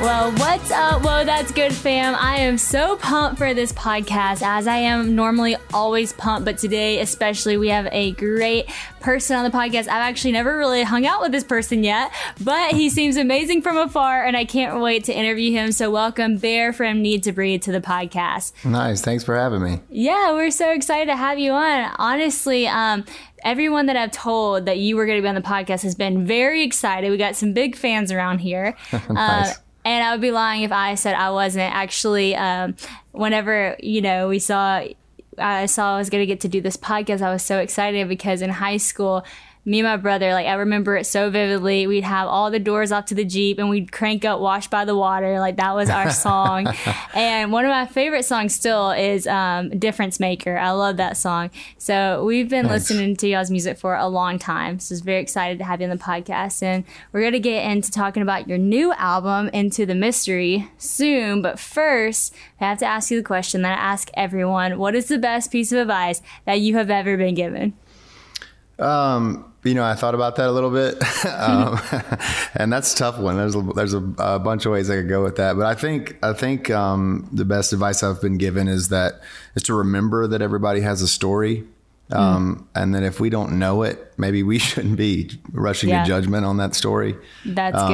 Well, what's up? Whoa, that's good, fam. I am so pumped for this podcast, as I am normally always pumped, but today, especially, we have a great person on the podcast. I've actually never really hung out with this person yet, but he seems amazing from afar, and I can't wait to interview him. So, welcome, Bear from Need to Breathe, to the podcast. Nice. Thanks for having me. Yeah, we're so excited to have you on. Honestly, um, everyone that I've told that you were going to be on the podcast has been very excited. We got some big fans around here. nice. Uh, and I would be lying if I said I wasn't. Actually, um, whenever you know we saw, I saw I was going to get to do this podcast. I was so excited because in high school, me and my brother, like I remember it so vividly. We'd have all the doors off to the Jeep and we'd crank up Washed by the Water. Like that was our song. and one of my favorite songs still is um, Difference Maker. I love that song. So we've been Thanks. listening to y'all's music for a long time. So it's very excited to have you on the podcast. And we're going to get into talking about your new album, Into the Mystery, soon. But first, I have to ask you the question that I ask everyone What is the best piece of advice that you have ever been given? Um, you know, I thought about that a little bit, um, and that's a tough one. There's a, there's a, a, bunch of ways I could go with that, but I think I think um, the best advice I've been given is that is to remember that everybody has a story, um, mm. and that if we don't know it, maybe we shouldn't be rushing Yeah. to judgment on that story. That's Um,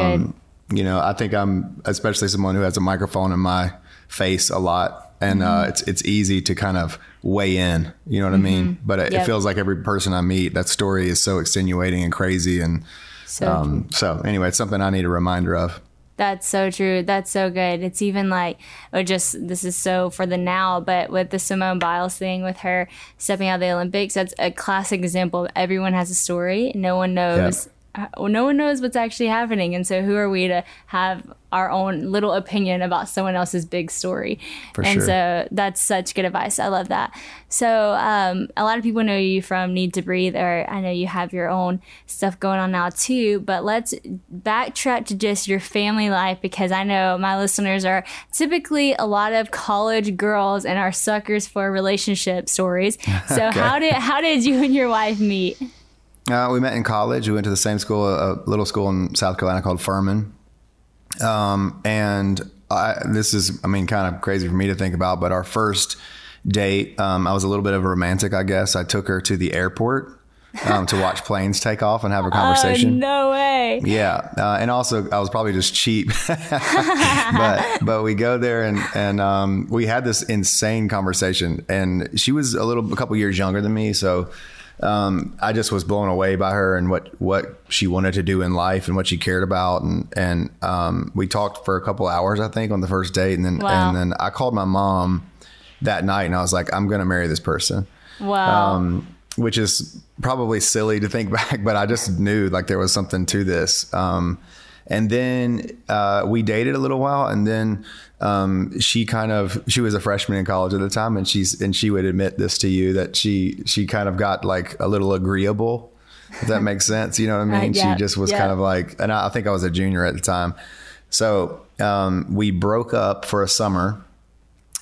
good. You know, I think I'm especially someone who has a microphone in my face a lot, and uh, Mm-hmm. it's it's easy to kind of weigh in. You know what I mean? But it, Yep. it feels like every person I meet, that story is so extenuating and crazy, and So um, so anyway, it's something I need a reminder of. That's so true. That's so good. It's even like, or just this is so for the now, but with the Simone Biles thing with her stepping out of the Olympics, that's a classic example. Everyone has a story. No one knows. uh, No one knows what's actually happening, and so who are we to have our own little opinion about someone else's big story? For and sure. so that's such good advice. I love that. So um, a lot of people know you from Need to Breathe, or I know you have your own stuff going on now too. But let's backtrack to just your family life because I know my listeners are typically a lot of college girls and are suckers for relationship stories. So Okay. how did how did you and your wife meet? Uh, we met in college. We went to the same school, a little school in South Carolina called Furman. Um, and I, this is, I mean, kind of crazy for me to think about, but our first date, um, I was a little bit of a romantic, I guess. I took her to the airport um, to watch planes take off and have a Oh, conversation. no way. Yeah, uh, and also I was probably just cheap, but but we go there and and um, we had this insane conversation, and she was a little a couple years younger than me, so um, I just was blown away by her and what what she wanted to do in life and what she cared about, and and um, we talked for a couple hours I think on the first date, and then Wow. and then I called my mom that night and I was like I'm gonna marry this person Wow. um, which is probably silly to think back, but I just knew like there was something to this. Um, and then uh, we dated a little while, and then um, she kind of she was a freshman in college at the time, and she's and she would admit this to you that she she kind of got like a little agreeable. If that makes sense, you know what I mean? yeah, She just was yeah. kind of like, and I, I think I was a junior at the time. So um, we broke up for a summer,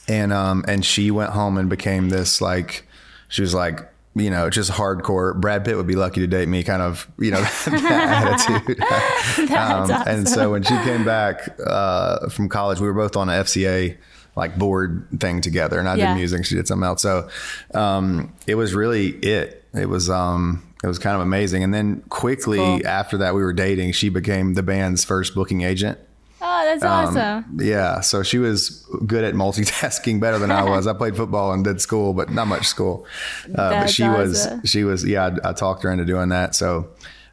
and um and she went home and became this like she was like you know just hardcore. Brad pitt would be lucky to date me kind of you know that attitude. Um, and so when she came back uh from college we were both on a fca like board thing together and i Yeah. did music she did something else. So um it was really it. It was um it was kind of amazing. And then quickly Cool. after that we were dating. She became the band's first booking agent oh, that's um, awesome. yeah, so she was good at multitasking better than I was. I played football and did school, but not much school. Uh, but she was, she was, yeah. I, I talked her into doing that. So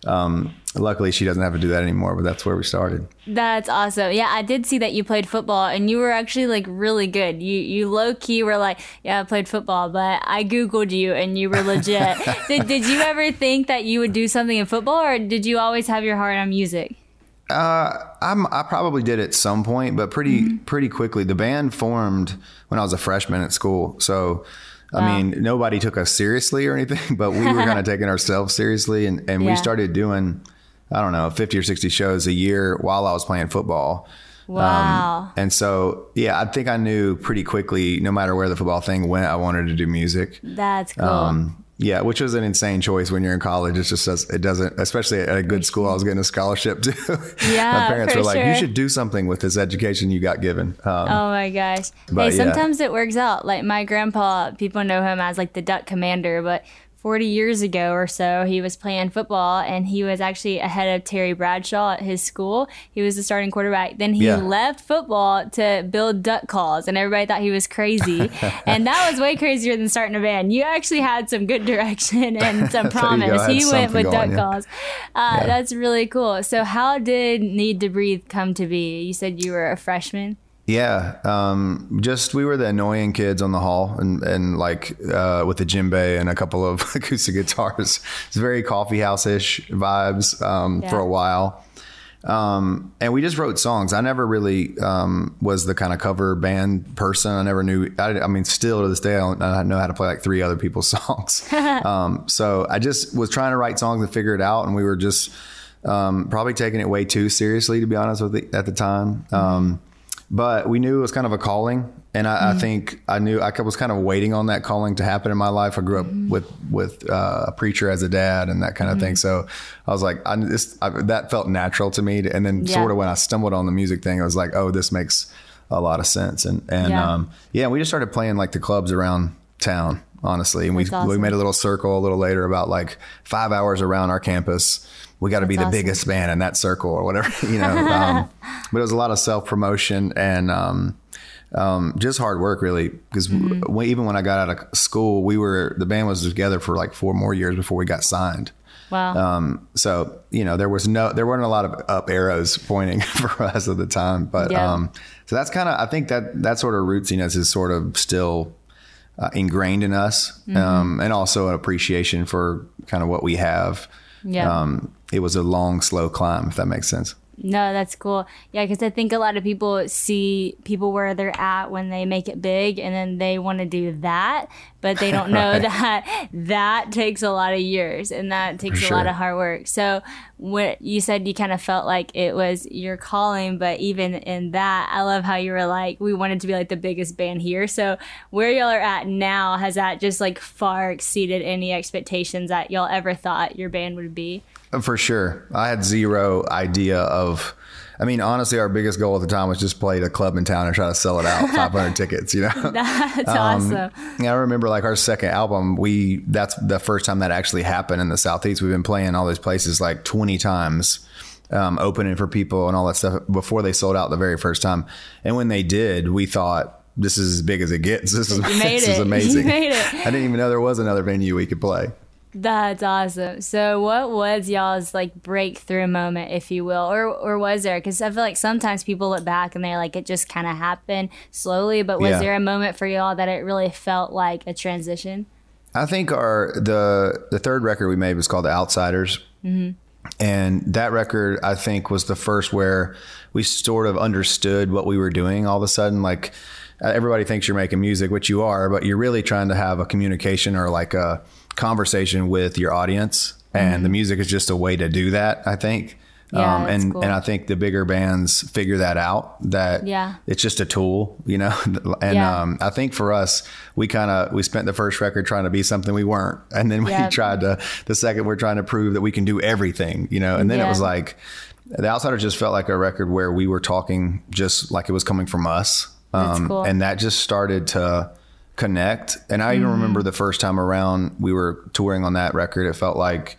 um, luckily, she doesn't have to do that anymore. But that's where we started. That's awesome. Yeah, I did see that you played football and you were actually like really good. You you low key were like, yeah, I played football, but I googled you and you were legit. did did you ever think that you would do something in football or did you always have your heart on music? Uh, I'm, I probably did at some point, but pretty Mm-hmm. pretty quickly. The band formed when I was a freshman at school, so. I Wow. mean, nobody took us seriously or anything, but we were kind of taking ourselves seriously, and, and Yeah. we started doing, I don't know, fifty or sixty shows a year while I was playing football. Wow. And so, yeah, I think I knew pretty quickly, no matter where the football thing went, I wanted to do music. That's cool. Um, Yeah, which was an insane choice when you're in college. It just does, it doesn't, especially at a good school. I was getting a scholarship too. Yeah, my parents were like, "You should do something with this education you got given." Um, Oh my gosh. But hey, yeah. sometimes it works out. Like my grandpa, people know him as like the duck commander, but 40 years ago or so, he was playing football and he was actually ahead of Terry Bradshaw at his school. He was the starting quarterback. Then he Yeah. left football to build duck calls and everybody thought he was crazy. and that was way crazier than starting a band. You actually had some good direction and some There you go. promise. He went with duck yeah. calls. Uh, Yeah. That's really cool. So how did Need to Breathe come to be? You said you were a freshman? Yeah, um, just we were the annoying kids on the hall, and and like uh, with the djembe and a couple of acoustic guitars. It's very coffee house ish vibes um, for a while, um, and we just wrote songs. I never really um, was the kind of cover band person. I never knew. I, I mean, still to this day, I don't I know how to play like three other people's songs. um, so I just was trying to write songs and figure it out, and we were just um, probably taking it way too seriously, to be honest with you, at the time. Um, but we knew it was kind of a calling, and I, I think I knew I was kind of waiting on that calling to happen in my life. I grew up with with uh, a preacher as a dad and that kind of thing, so I was like, I, this, I, that felt natural to me. And then Yeah. sort of when I stumbled on the music thing, I was like, oh, this makes a lot of sense. And and Yeah. um, yeah, we just started playing like the clubs around town, honestly, and we awesome. we made a little circle a little later about like five hours around our campus. We got to be the awesome. biggest band in that circle or whatever, you know. Um, but it was a lot of self promotion and um, um, just hard work, really. Because Mm-hmm. even when I got out of school, we were the band was together for like four more years before we got signed. Wow. Um, so you know there was no there weren't a lot of up arrows pointing for us at the time, but Yeah. um, so that's kind of I think that that sort of rootsiness is sort of still uh, ingrained in us, Mm-hmm. um, and also an appreciation for kind of what we have. Yeah. Um, it was a long, slow climb, if that makes sense. No, that's cool. Yeah, because I think a lot of people see people where they're at when they make it big, and then they want to do that, but they don't know Right. that that takes a lot of years and that takes For a lot of hard work. So, what you said, you kind of felt like it was your calling, but even in that, I love how you were like, we wanted to be like the biggest band here. So, where y'all are at now, has that just like far exceeded any expectations that y'all ever thought your band would be? For sure. I had zero idea of. I mean, honestly, our biggest goal at the time was just play the club in town and try to sell it out, 500 tickets. You know. That's Um, awesome. Yeah, I remember like our second album. We that's the first time that actually happened in the southeast. We've been playing all these places like 20 times, um, opening for people and all that stuff before they sold out the very first time. And when they did, we thought this is as big as it gets. This is You made this is it. You amazing. made it. I didn't even know there was another venue we could play. That's awesome. So, what was y'all's like breakthrough moment, if you will, or or was there? Because I feel like sometimes people look back and they're like, it just kind of happened slowly. But was Yeah. there a moment for y'all that it really felt like a transition? I think our the the third record we made was called The Outsiders, mm-hmm. and that record I think was the first where we sort of understood what we were doing. All of a sudden, like everybody thinks you're making music, which you are, but you're really trying to have a communication or like a conversation with your audience, and the music is just a way to do that. I think. Yeah, um, and cool. and I think the bigger bands figure that out. That Yeah. it's just a tool, you know. and Yeah. um, I think for us, we kind of we spent the first record trying to be something we weren't, and then we Yep. tried to the second we're trying to prove that we can do everything, you know. And then it was like the outsider just felt like a record where we were talking just like it was coming from us, Um, cool. and that just started to connect. And I even Mm-hmm. remember the first time around we were touring on that record, it felt like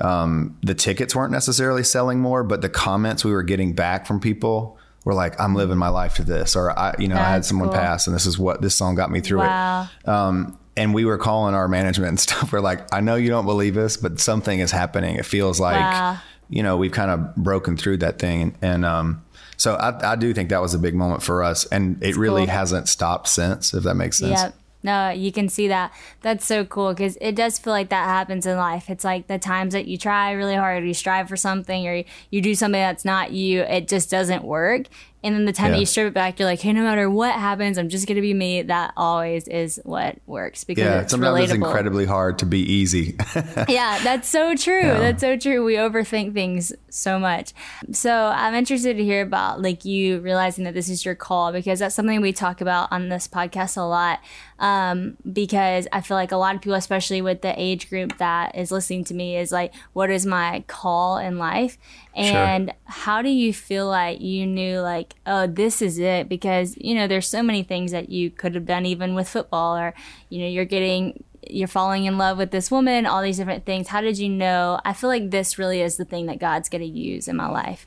um, the tickets weren't necessarily selling more, but the comments we were getting back from people were like, "I'm living my life to this," or "I, you know, I had someone cool. pass, and this is what this song got me through Wow. it." Um, and we were calling our management and stuff. We're like, "I know you don't believe us, but something is happening. It feels like, Wow. You know, we've kind of broken through that thing." And um, so I, I do think that was a big moment for us, and it really cool. hasn't stopped since. If that makes sense. Yep. No, you can see that. That's so cool because it does feel like that happens in life. It's like the times that you try really hard, you strive for something, or you do something that's not you, it just doesn't work. And then the time Yeah. that you strip it back, you're like, hey, no matter what happens, I'm just gonna be me. That always is what works because Yeah, it's sometimes it's incredibly hard to be easy. yeah, that's so true. That's so true. We overthink things so much. So I'm interested to hear about like you realizing that this is your call because that's something we talk about on this podcast a lot. Um, because I feel like a lot of people, especially with the age group that is listening to me, is like, what is my call in life? And how do you feel like you knew like, oh, this is it? Because, you know, there's so many things that you could have done even with football or, you know, you're getting you're falling in love with this woman, all these different things. How did you know? I feel like this really is the thing that God's going to use in my life.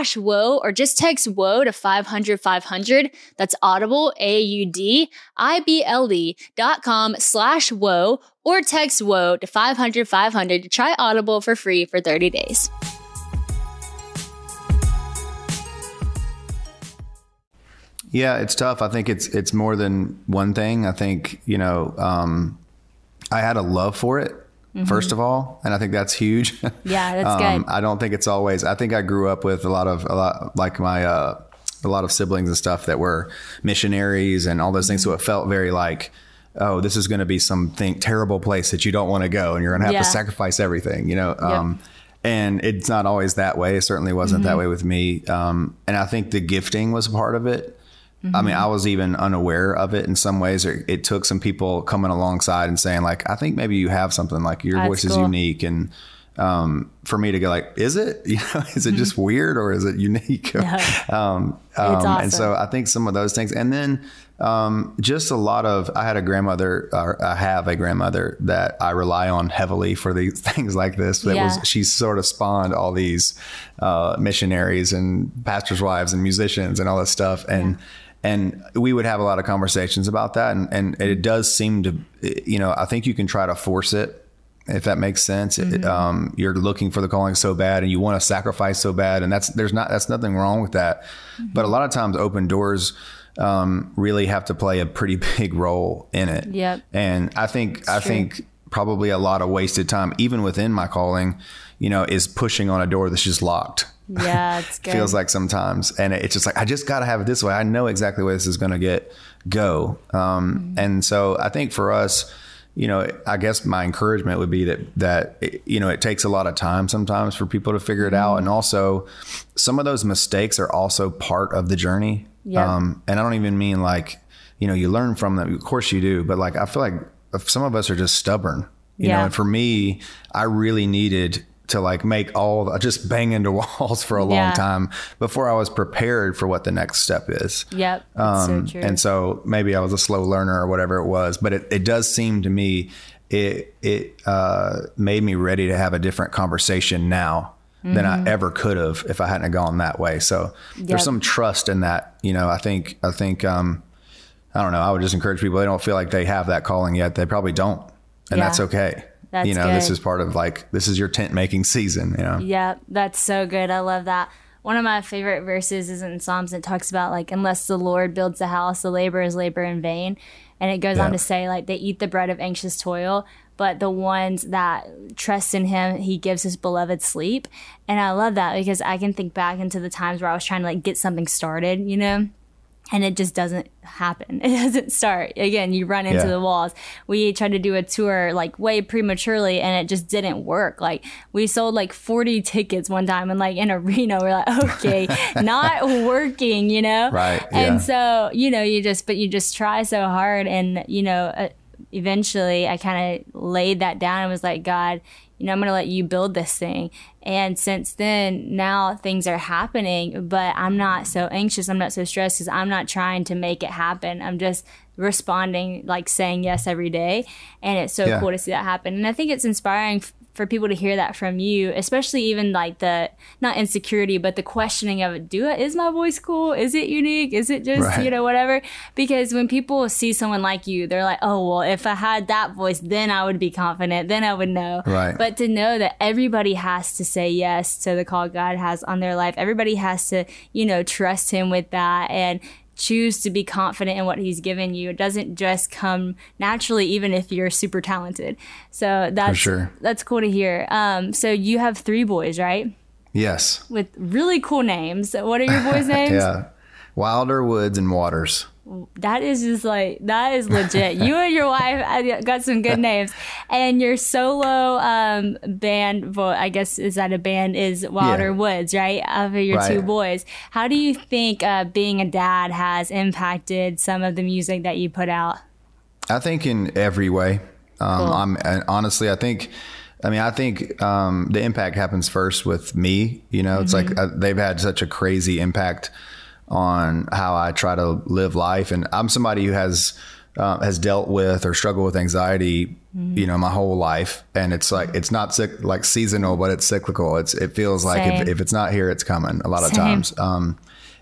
whoa or just text whoa to 500 500. That's audible, A-U-D, I-B-L-E dot com slash whoa or text whoa to 500 500 to try Audible for free for 30 days. Yeah, it's tough. I think it's it's more than one thing. I think you know, um, I had a love for it first of all, and I think that's huge. Yeah, that's um, good. I don't think it's always. I think I grew up with a lot of a lot like my uh, a lot of siblings and stuff that were missionaries and all those things. So it felt very like. Oh, this is going to be something terrible place that you don't want to go, and you're going to have Yeah. to sacrifice everything, you know. Um, and it's not always that way. It certainly wasn't Mm-hmm. that way with me. Um, and I think the gifting was a part of it. I Mm-hmm. mean, I was even unaware of it in some ways. Or it took some people coming alongside and saying, like, I think maybe you have something like your That's voice is cool. unique. And um, for me to go like, is it? You know, is it just weird or is it unique? um, um, awesome. And so I think some of those things, and then um, just a lot of. I had a grandmother, or I have a grandmother that I rely on heavily for these things like this. That Yeah. was she sort of spawned all these uh, missionaries and pastors' wives and musicians and all this stuff, and and we would have a lot of conversations about that, and and it does seem to, you know, I think you can try to force it if that makes sense. It- um, you're looking for the calling so bad, and you want to sacrifice so bad, and that's there's not that's nothing wrong with that. But a lot of times, open doors um, really have to play a pretty big role in it. Yep. And I think I true. think probably a lot of wasted time, even within my calling, you know, is pushing on a door that's just locked. Yeah, it's good. Feels like sometimes, and it's just like I just got to have it this way. I know exactly where this is going to get go. Um, And so I think for us, you know, I guess my encouragement would be that that it- you know it takes a lot of time sometimes for people to figure it out, and also some of those mistakes are also part of the journey. Yeah. Um, and I don't even mean like you know you learn from them. Of course you do, but like I feel like some of us are just stubborn. You know, and for me, I really needed to like make all just bang into walls for a long Yeah. time before I was prepared for what the next step is. Yep. Um, so and so maybe I was a slow learner or whatever it was, but it, it does seem to me it it uh, made me ready to have a different conversation now than I ever could have if I hadn't gone that way. So Mm-hmm. Yep. there's some trust in that. You know, I think I think um, I don't know. I would just encourage people. They don't feel like they have that calling yet. They probably don't, and Yeah. that's okay. That's you know, this is part of like this is your tent making season. You know, Yeah, that's so good. I love that. One of my favorite verses is in Psalms. It talks about like, unless the Lord builds the house, the labor is labor in vain. And it goes on to say like, they eat the bread of anxious toil, but the ones that trust in Him, He gives His beloved sleep. And I love that because I can think back into the times where I was trying to like get something started, you know, and it just doesn't happen. It doesn't start. Again, you run into Yeah. the walls. We tried to do a tour like way prematurely and it just didn't work. Like we sold like 40 tickets one time and like in arena we're like, okay, not working, you know? Right, And yeah. so, you know, you just but you just try so hard and you know, uh, eventually I kind of laid that down and was like, God, you know, I'm going to let you build this thing. And since then, now things are happening, but I'm not so anxious. I'm not so stressed because I'm not trying to make it happen. I'm just responding, like saying yes every day. And it's so Yeah. cool to see that happen. And I think it's inspiring for people to hear that from you, especially even like the not insecurity, but the questioning of do I, is my voice cool? Is it unique? Is it just Right. you know whatever? Because when people see someone like you, they're like, oh well, if I had that voice, then I would be confident. Then I would know. Right. But to know that everybody has to say yes to the call God has on their life, everybody has to you know trust Him with that and choose to be confident in what he's given you. It doesn't just come naturally, even if you're super talented. So that's sure. that's cool to hear. Um, so you have three boys, right? yes, With really cool names. What are your boys' names? yeah, Wilder Woods and Waters. That is just like that is legit. you and your wife got some good names, and your solo um, band. Well, I guess is that a band? Is Wilder Yeah. Woods right? Of your two boys. How do you think uh, being a dad has impacted some of the music that you put out? I think in every way. Um, Cool. I'm and honestly, I think. I mean, I think um, the impact happens first with me. You know, it's Mm-hmm. like uh, they've had such a crazy impact on how I try to live life, and I'm somebody who has uh, has dealt with or struggled with anxiety. Mm-hmm. You know, my whole life, and it's like it's not cyc- like seasonal, but it's cyclical. It's it feels like if, if it's not here, it's coming. A lot of times. Um,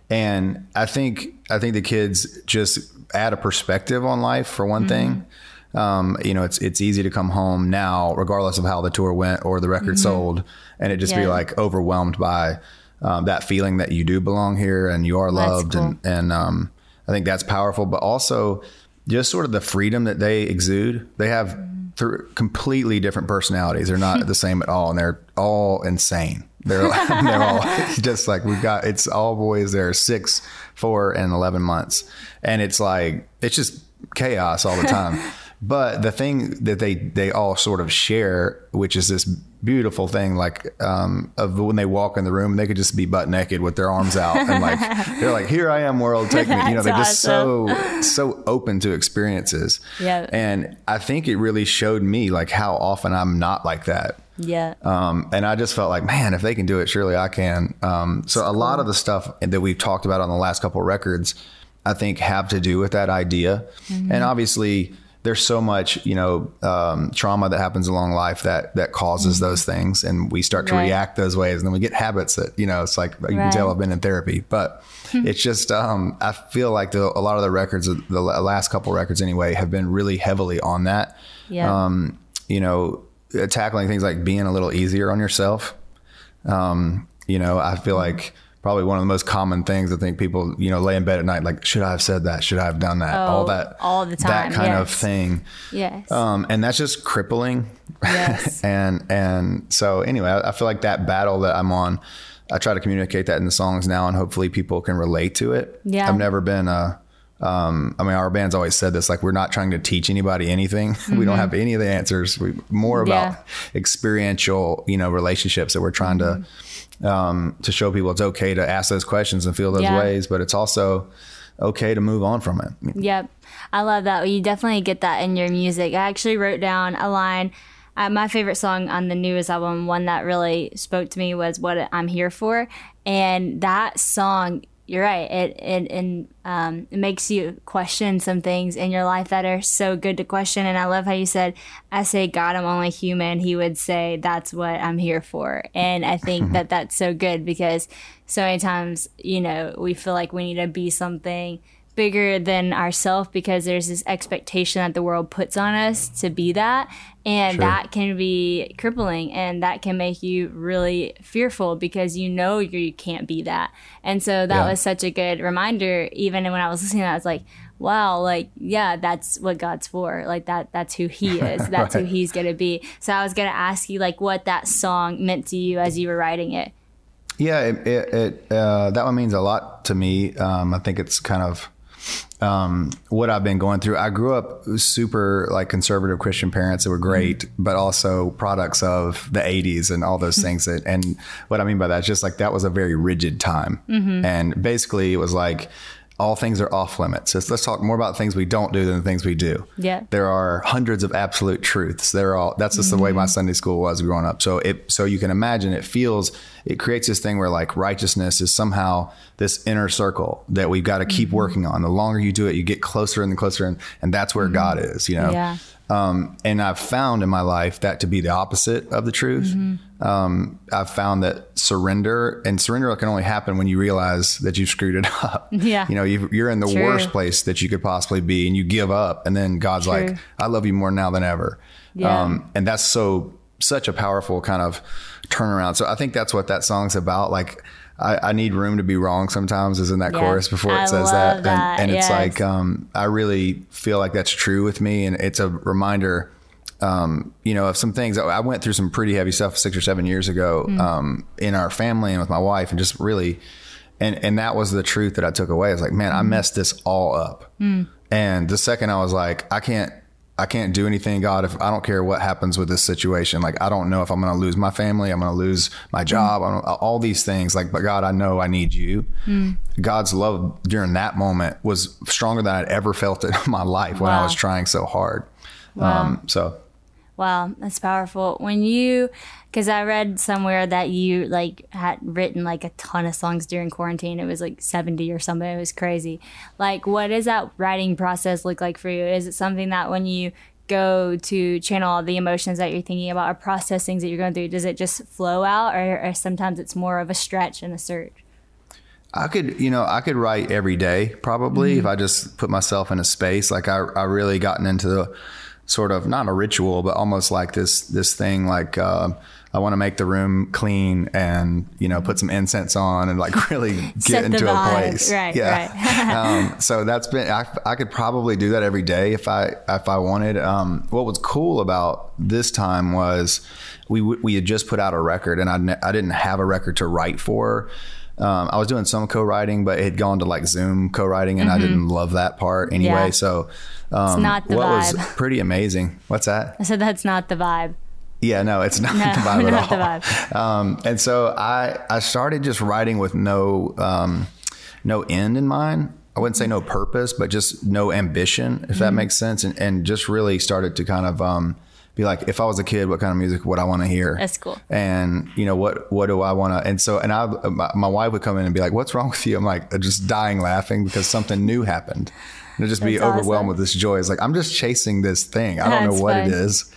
and I think I think the kids just add a perspective on life for one thing. Um, you know, it's it's easy to come home now, regardless of how the tour went or the record sold, and it just be like overwhelmed by um, that feeling that you do belong here and you are loved, cool. and and um, I think that's powerful. But also, just sort of the freedom that they exude. They have th- completely different personalities. They're not the same at all, and they're all insane. They're they're all just like we've got. It's all boys. They're six, four, and eleven months, and it's like it's just chaos all the time. but the thing that they they all sort of share, which is this beautiful thing, like um, of when they walk in the room, they could just be butt naked with their arms out, and like they're like, "Here I am, world, take me." You know, they're just so so open to experiences. Yeah. and I think it really showed me like how often I'm not like that. Yeah. Um, and I just felt like, man, if they can do it, surely I can. Um, so a lot of the stuff that we've talked about on the last couple of records, I think have to do with that idea. Mm-hmm. And obviously there's so much, you know, um, trauma that happens along life that, that causes those things. And we start to Mm-hmm. Right. react those ways. And then we get habits that, you know, it's like, you can tell I've been in therapy, but it's just, um, I feel like the, a lot of the records, the last couple records anyway, have been really heavily on that yeah. um, you know, tackling things like being a little easier on yourself. Um, you know, I feel like probably one of the most common things I think people, you know, lay in bed at night, like, should I have said that? Should I have done that? all Oh, that, all the time, that kind of thing. yes. Um, and that's just crippling. Yes. and, and so anyway, I, I feel like that battle that I'm on, I try to communicate that in the songs now and hopefully people can relate to it. Yeah. I've never been a, um, I mean, our band's always said this, like, we're not trying to teach anybody anything. we don't have any of the answers. We more about Mm-hmm. Yeah. experiential, you know, relationships that we're trying to, um, to show people it's okay to ask those questions and feel those Yeah. ways, but it's also okay to move on from it. Yep. I love that. You definitely get that in your music. I actually wrote down a line. uh, my favorite song on the newest album, one that really spoke to me was "What I'm Here For," and that song. You're right. It it and um, it makes you question some things in your life that are so good to question. And I love how you said, "I say God, I'm only human." He would say, "That's what I'm here for." And I think that that's so good because so many times, you know, we feel like we need to be something bigger than ourselves because there's this expectation that the world puts on us to be that. And Sure. that can be crippling and that can make you really fearful because you know you can't be that. And so that Yeah. was such a good reminder. Even when i was listening to that i was like wow like yeah that's what god's for. Like that that's who he is. That's who he's gonna be. So i was gonna ask you like what that song meant to you as you were writing it. Yeah, it, it, it uh, that one means a lot to me. Um, I think it's kind of um, what I've been going through. I grew up super like conservative Christian parents that were mm-hmm. great, but also products of the '80s and all those mm-hmm. things. That, and what I mean by that is just like that was a very rigid time, mm-hmm. and basically it was like all things are off limits. So let's talk more about things we don't do than the things we do. Yeah. There are hundreds of absolute truths. They're all that's just the way my Sunday school was growing up. So it so you can imagine it feels it creates this thing where like righteousness is somehow this inner circle that we've got to keep working on. The longer you do it, you get closer and closer and and that's where God is, you know. Yeah. Um, and I've found in my life that to be the opposite of the truth. Mm-hmm. Um, I've found that surrender and surrender can only happen when you realize that you've screwed it up. Yeah. You know, you you're in the True. worst place that you could possibly be and you give up. And then God's True. like, I love you more now than ever. Yeah. Um, and that's so, such a powerful kind of turnaround. So I think that's what that song's about. Like, I, I need room to be wrong sometimes is in that Yeah. chorus before it I says that. that, And, and it's like, um, I really feel like that's true with me. And it's a reminder, um, you know, of some things I went through some pretty heavy stuff six or seven years ago, Mm. um, in our family and with my wife and just really, and, and that was the truth that I took away. I was like, man, Mm. I messed this all up. And the second I was like, I can't, I can't do anything, God, if I don't care what happens with this situation. Like, I don't know if I'm going to lose my family. I'm going to lose my job. I don't, all these things. Like, but God, I know I need you. God's love during that moment was stronger than I'd ever felt it in my life when I was trying so hard. Wow. Um, so Wow, that's powerful. When you, because I read somewhere that you like had written like a ton of songs during quarantine. It was like seventy or something. It was crazy. Like, what does that writing process look like for you? Is it something that when you go to channel all the emotions that you're thinking about or process things that you're going through, does it just flow out, or, or sometimes it's more of a stretch and a search? I could, you know, I could write every day probably Mm-hmm. if I just put myself in a space. Like I, I really gotten into the sort of not a ritual, but almost like this this thing. Like uh, I want to make the room clean and you know put some incense on and like really get into a place. Right, right. um, so that's been. I, I could probably do that every day if I if I wanted. Um, what was cool about this time was we we had just put out a record and I ne- I didn't have a record to write for. Um, I was doing some co-writing, but it had gone to like Zoom co-writing, and I didn't love that part anyway. Mm-hmm. Yeah. So, um, not the what was pretty amazing. What's that? I said that's not the vibe. Yeah, no, it's not No, the vibe at all. the vibe. Um, and so I I started just writing with no um, no end in mind. I wouldn't say no purpose, but just no ambition, if Mm-hmm. that makes sense, and and just really started to kind of um, be like, if I was a kid, what kind of music would I want to hear? That's cool. And you know what what do I want to? And so and I my, my wife would come in and be like, "What's wrong with you?" I'm like just dying laughing because something new happened. And just be overwhelmed awesome. with this joy. It's like I'm just chasing this thing. I don't know what fun. it is.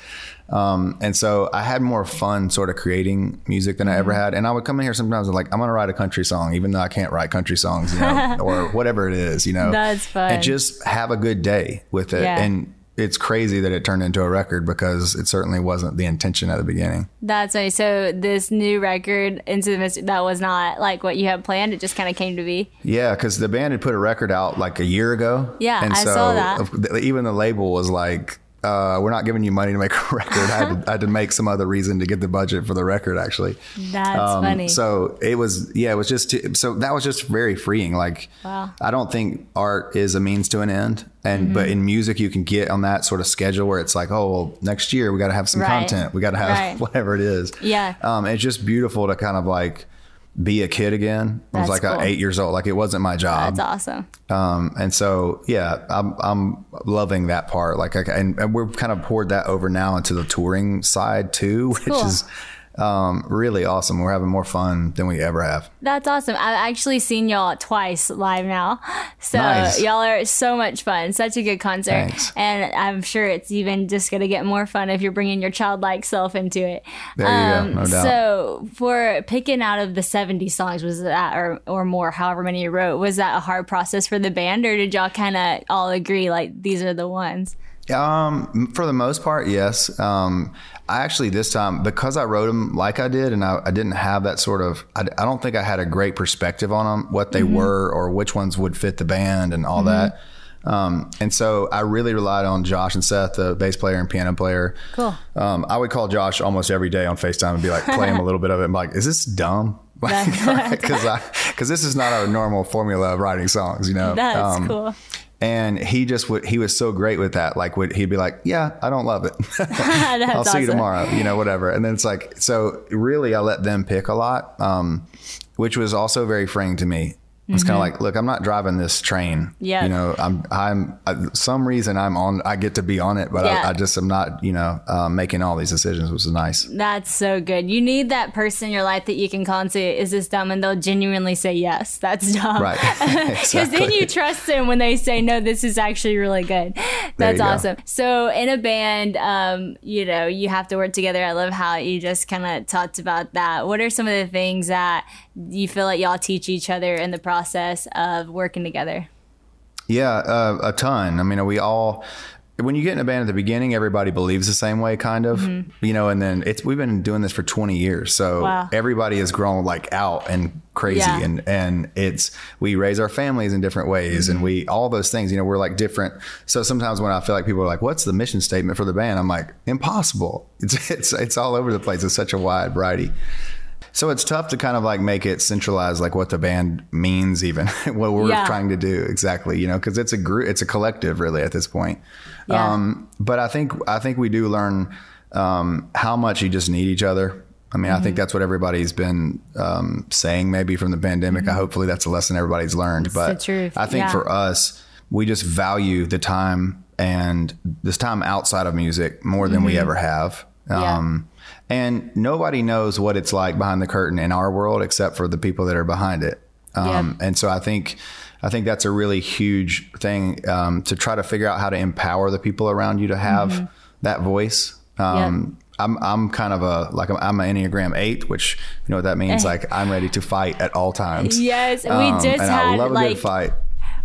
Um, and so I had more fun sort of creating music than I Mm-hmm. ever had. And I would come in here sometimes and like, I'm going to write a country song, even though I can't write country songs, you know, or whatever it is, you know, That's fun. and just have a good day with it. Yeah. And it's crazy that it turned into a record because it certainly wasn't the intention at the beginning. That's right. So this new record, Into the Mystery, that was not like what you had planned. It just kind of came to be. Yeah, because the band had put a record out like a year ago. Yeah, and I so saw that. even the label was like, uh, "We're not giving you money to make a record." I had, to, I had to make some other reason to get the budget for the record, actually. That's Um, funny. So it was, yeah, it was just, too, so that was just very freeing. Like, Wow. I don't think art is a means to an end. And, but Mm-hmm. in music, you can get on that sort of schedule where it's like, oh, well, next year we got to have some Right. content. We got to have Right. whatever it is. Yeah. Um, it's just beautiful to kind of like, be a kid again. I was like uh, cool. eight years old. Like it wasn't my job. That's awesome. Um, and so, yeah, I'm, I'm loving that part. Like, I, and, and we're kind of poured that over now into the touring side too, which cool. is um, really awesome. We're having more fun than we ever have. That's awesome. I've actually seen y'all twice live now. So Nice. y'all are so much fun. Such a good concert. Thanks. And I'm sure it's even just going to get more fun if you're bringing your childlike self into it. There you go, no doubt. So for picking out of the 70 songs, was that, or, or more, however many you wrote, was that a hard process for the band or did y'all kind of all agree like these are the ones? Um, for the most part, yes. Um, I actually this time because I wrote them like I did, and I, I didn't have that sort of. I, I don't think I had a great perspective on them, what they were, or which ones would fit the band, and all that. Um, and so I really relied on Josh and Seth, the bass player and piano player. Cool. Um, I would call Josh almost every day on Facetime and be like, play him a little bit of it. I'm like, is this dumb? Because because this is not our normal formula of writing songs, you know. That's Um, cool. And he just would he was so great with that. Like would he'd be like yeah i don't love it. I'll see you tomorrow you know whatever. And then it's like so really i let them pick a lot um which was also very freeing to me it's kind of like look i'm not driving this train Mm-hmm. Yeah. you know i'm i'm uh, some reason i'm on i get to be on it but Yeah. I, I just am not you know um, making all these decisions which is nice That's so good. You need that person in your life that you can call and say, "Is this dumb?" and they'll genuinely say, "Yes, that's dumb." Right. Because then you trust them when they say, "No, this is actually really good." That's you go. awesome. So in a band, um, you know, you have to work together. I love how you just kind of talked about that. What are some of the things that you feel like y'all teach each other in the process of working together? Yeah, uh, a ton. I mean, we all when you get in a band at the beginning, everybody believes the same way, kind of, you know. And then it's we've been doing this for twenty years, so Mm-hmm. Wow. everybody has grown like out and crazy, Yeah. and and it's we raise our families in different ways, Mm-hmm. and we all those things. You know, we're like different. So sometimes when I feel like people are like, "What's the mission statement for the band?" I'm like, "Impossible." It's it's it's all over the place. It's such a wide variety. So it's tough to kind of like make it centralized, like what the band means, even what we're Yeah. trying to do exactly, you know, because it's a group, it's a collective, really, at this point. Yeah. Um, but I think I think we do learn um, how much you just need each other. I mean, I Mm-hmm. think that's what everybody's been um, saying, maybe from the pandemic. I hopefully that's a lesson everybody's learned. but Mm-hmm. the truth, I think yeah. for us, we just value the time and this time outside of music more than we ever have. Mm-hmm. Yeah. Um, and nobody knows what it's like behind the curtain in our world except for the people that are behind it. Um, And so I think I think that's a really huge thing um, to try to figure out how to empower the people around you to have Mm-hmm. that voice. Um, I'm I'm kind of a like I'm, I'm an Enneagram eight, which you know what that means. Like I'm ready to fight at all times. Yes, we Um, just and I had, love a like, good fight.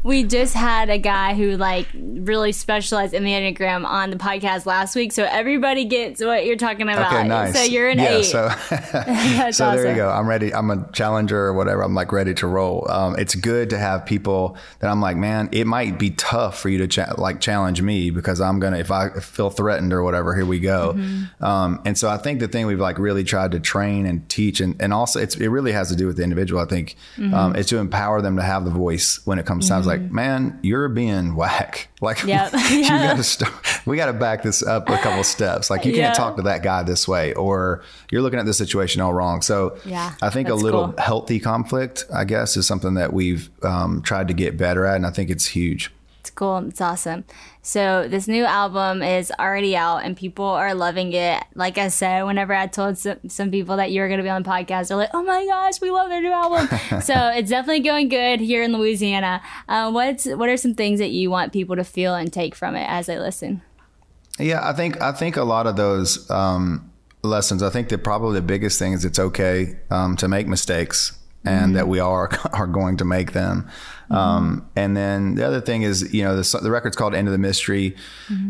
We just had a guy who like really specialized in the Enneagram on the podcast last week, so everybody gets what you're talking about. Okay, nice. So you're an yeah, eight. So, so there you go. I'm ready. I'm a challenger or whatever. I'm like ready to roll. Um, it's good to have people that I'm like, man, it might be tough for you to cha- like challenge me because I'm gonna if I feel threatened or whatever. Here we go. Mm-hmm. Um, and so I think the thing we've like really tried to train and teach, and, and also it's it really has to do with the individual. I think Mm-hmm. um, is to empower them to have the voice when it comes times like, man, you're being whack. Like Yep. you Yeah. gotta st- we got to back this up a couple steps. Like you Yeah. can't talk to that guy this way, or you're looking at this situation all wrong. So Yeah, I think a little cool. healthy conflict, I guess, is something that we've um, tried to get better at, and I think it's huge. It's cool. It's awesome. So this new album is already out and people are loving it. Like I said, whenever I told some, some people that you were going to be on the podcast, they're like, "Oh my gosh, we love their new album!" so it's definitely going good here in Louisiana. Uh, what's what are some things that you want people to feel and take from it as they listen? Yeah, I think I think a lot of those um, lessons. I think that probably the biggest thing is it's okay um, to make mistakes, and that we are are going to make them. Um, and then the other thing is, you know, the, the record's called "Into the Mystery."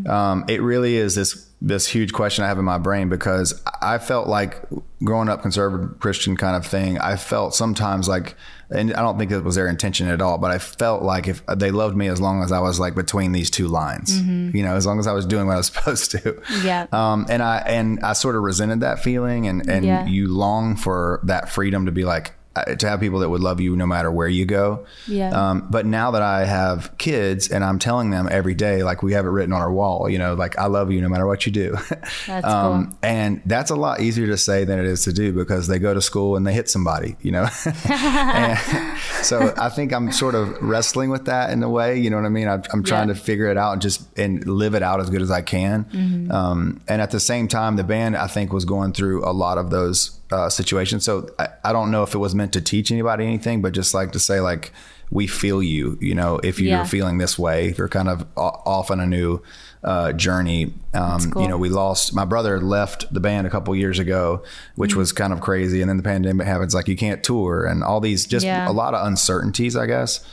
Um, it really is this this huge question I have in my brain because I felt like growing up conservative Christian kind of thing. I felt sometimes like, and I don't think it was their intention at all, but I felt like if they loved me as long as I was like between these two lines, you know, as long as I was doing what I was supposed to. Yeah. Um, and I and I sort of resented that feeling, and and Yeah. you long for that freedom to be like, to have people that would love you no matter where you go. Yeah. Um, but now that I have kids and I'm telling them every day, like we have it written on our wall, you know, like I love you no matter what you do. That's um, cool. And that's a lot easier to say than it is to do because they go to school and they hit somebody, you know. so I think I'm sort of wrestling with that in a way. You know what I mean? I'm, I'm trying Yeah. to figure it out and just and live it out as good as I can. Mm-hmm. Um, and at the same time, the band I think was going through a lot of those uh, situations. So I, I don't know if it was meant to teach anybody anything, but just like to say like we feel you. You know, if you're Yeah. feeling this way, if you're kind of off on a new uh, journey. Um, cool. You know, we lost my brother left the band a couple years ago, which Mm-hmm. was kind of crazy. And then the pandemic happens, like you can't tour and all these just Yeah. Mm-hmm. a lot of uncertainties, I guess.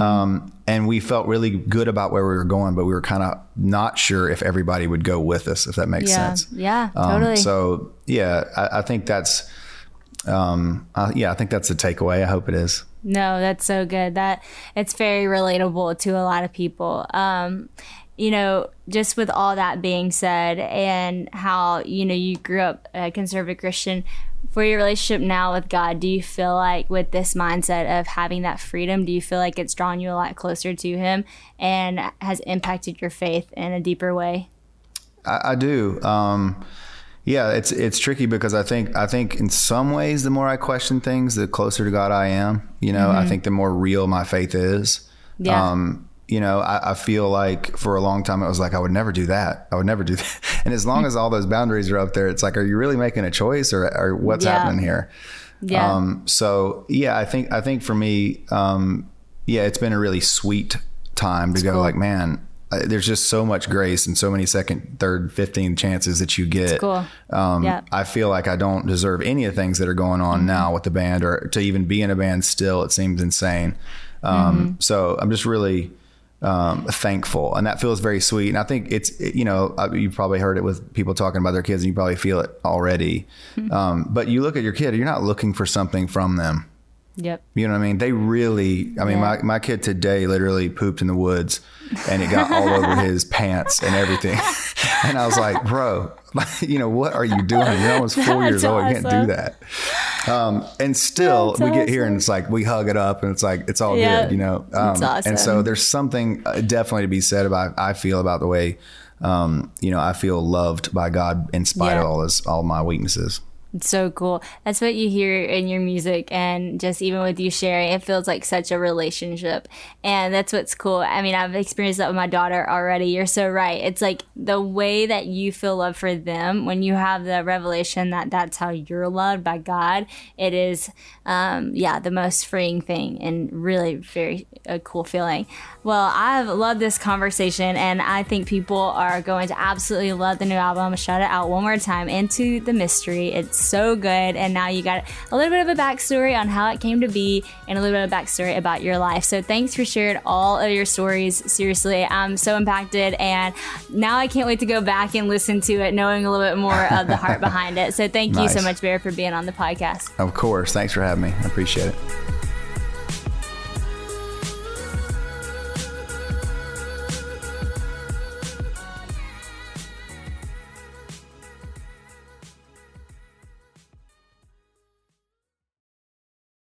Um, and we felt really good about where we were going, but we were kind of not sure if everybody would go with us, if that makes Yeah. sense. Yeah, Um, totally. So yeah, I, I think that's, um, uh, yeah, I think that's the takeaway. I hope it is. No, that's so good. That it's very relatable to a lot of people. Um, you know, just with all that being said, and how you know you grew up a conservative Christian, for your relationship now with God, do you feel like with this mindset of having that freedom, do you feel like it's drawn you a lot closer to Him and has impacted your faith in a deeper way? I, I do. Um, yeah, it's it's tricky because I think I think in some ways the more I question things, the closer to God I am. You know, I think the more real my faith is. Yeah. Um, you know, I, I feel like for a long time it was like I would never do that. I would never do that. And as long as all those boundaries are up there, it's like, are you really making a choice, or, or what's Yeah. happening here? Yeah. Um, so yeah, I think I think for me, um, yeah, it's been a really sweet time to go. cool. Like, man, there's just so much grace and so many second, third, fifteen chances that you get. cool. Um, Yeah. I feel like I don't deserve any of the things that are going on now with the band, or to even be in a band still. It seems insane. Um, So I'm just really um, thankful, and that feels very sweet. And I think it's you know uh, you probably heard it with people talking about their kids, and you probably feel it already. Um, but you look at your kid, you're not looking for something from them. Yep. You know what I mean? They really, I mean, Yeah. my, my kid today literally pooped in the woods and it got all over his pants and everything. and I was like, bro, you know, what are you doing? You're almost four years old. You can't do that. Um, and still That's we get here and it's like, we hug it up and it's like, it's all Yeah. good, you know? Um, That's And so there's something uh, definitely to be said about, I feel about the way, um, you know, I feel loved by God in spite Yeah. of all this, all my weaknesses. So cool. That's what you hear in your music, and just even with you sharing, it feels like such a relationship. And that's what's cool. I mean, I've experienced that with my daughter already. You're so right. It's like the way that you feel love for them when you have the revelation that that's how you're loved by God. It is, um, yeah, the most freeing thing and really very a cool feeling. Well, I've loved this conversation, and I think people are going to absolutely love the new album. Shout it out one more time into the mystery. It's so good, and now you got a little bit of a backstory on how it came to be, and a little bit of backstory about your life. So thanks for sharing all of your stories. Seriously, I'm so impacted, and now I can't wait to go back and listen to it, knowing a little bit more of the heart behind it. So thank you so much, Bear, for being on the podcast. Of course. Thanks for having me. I appreciate it.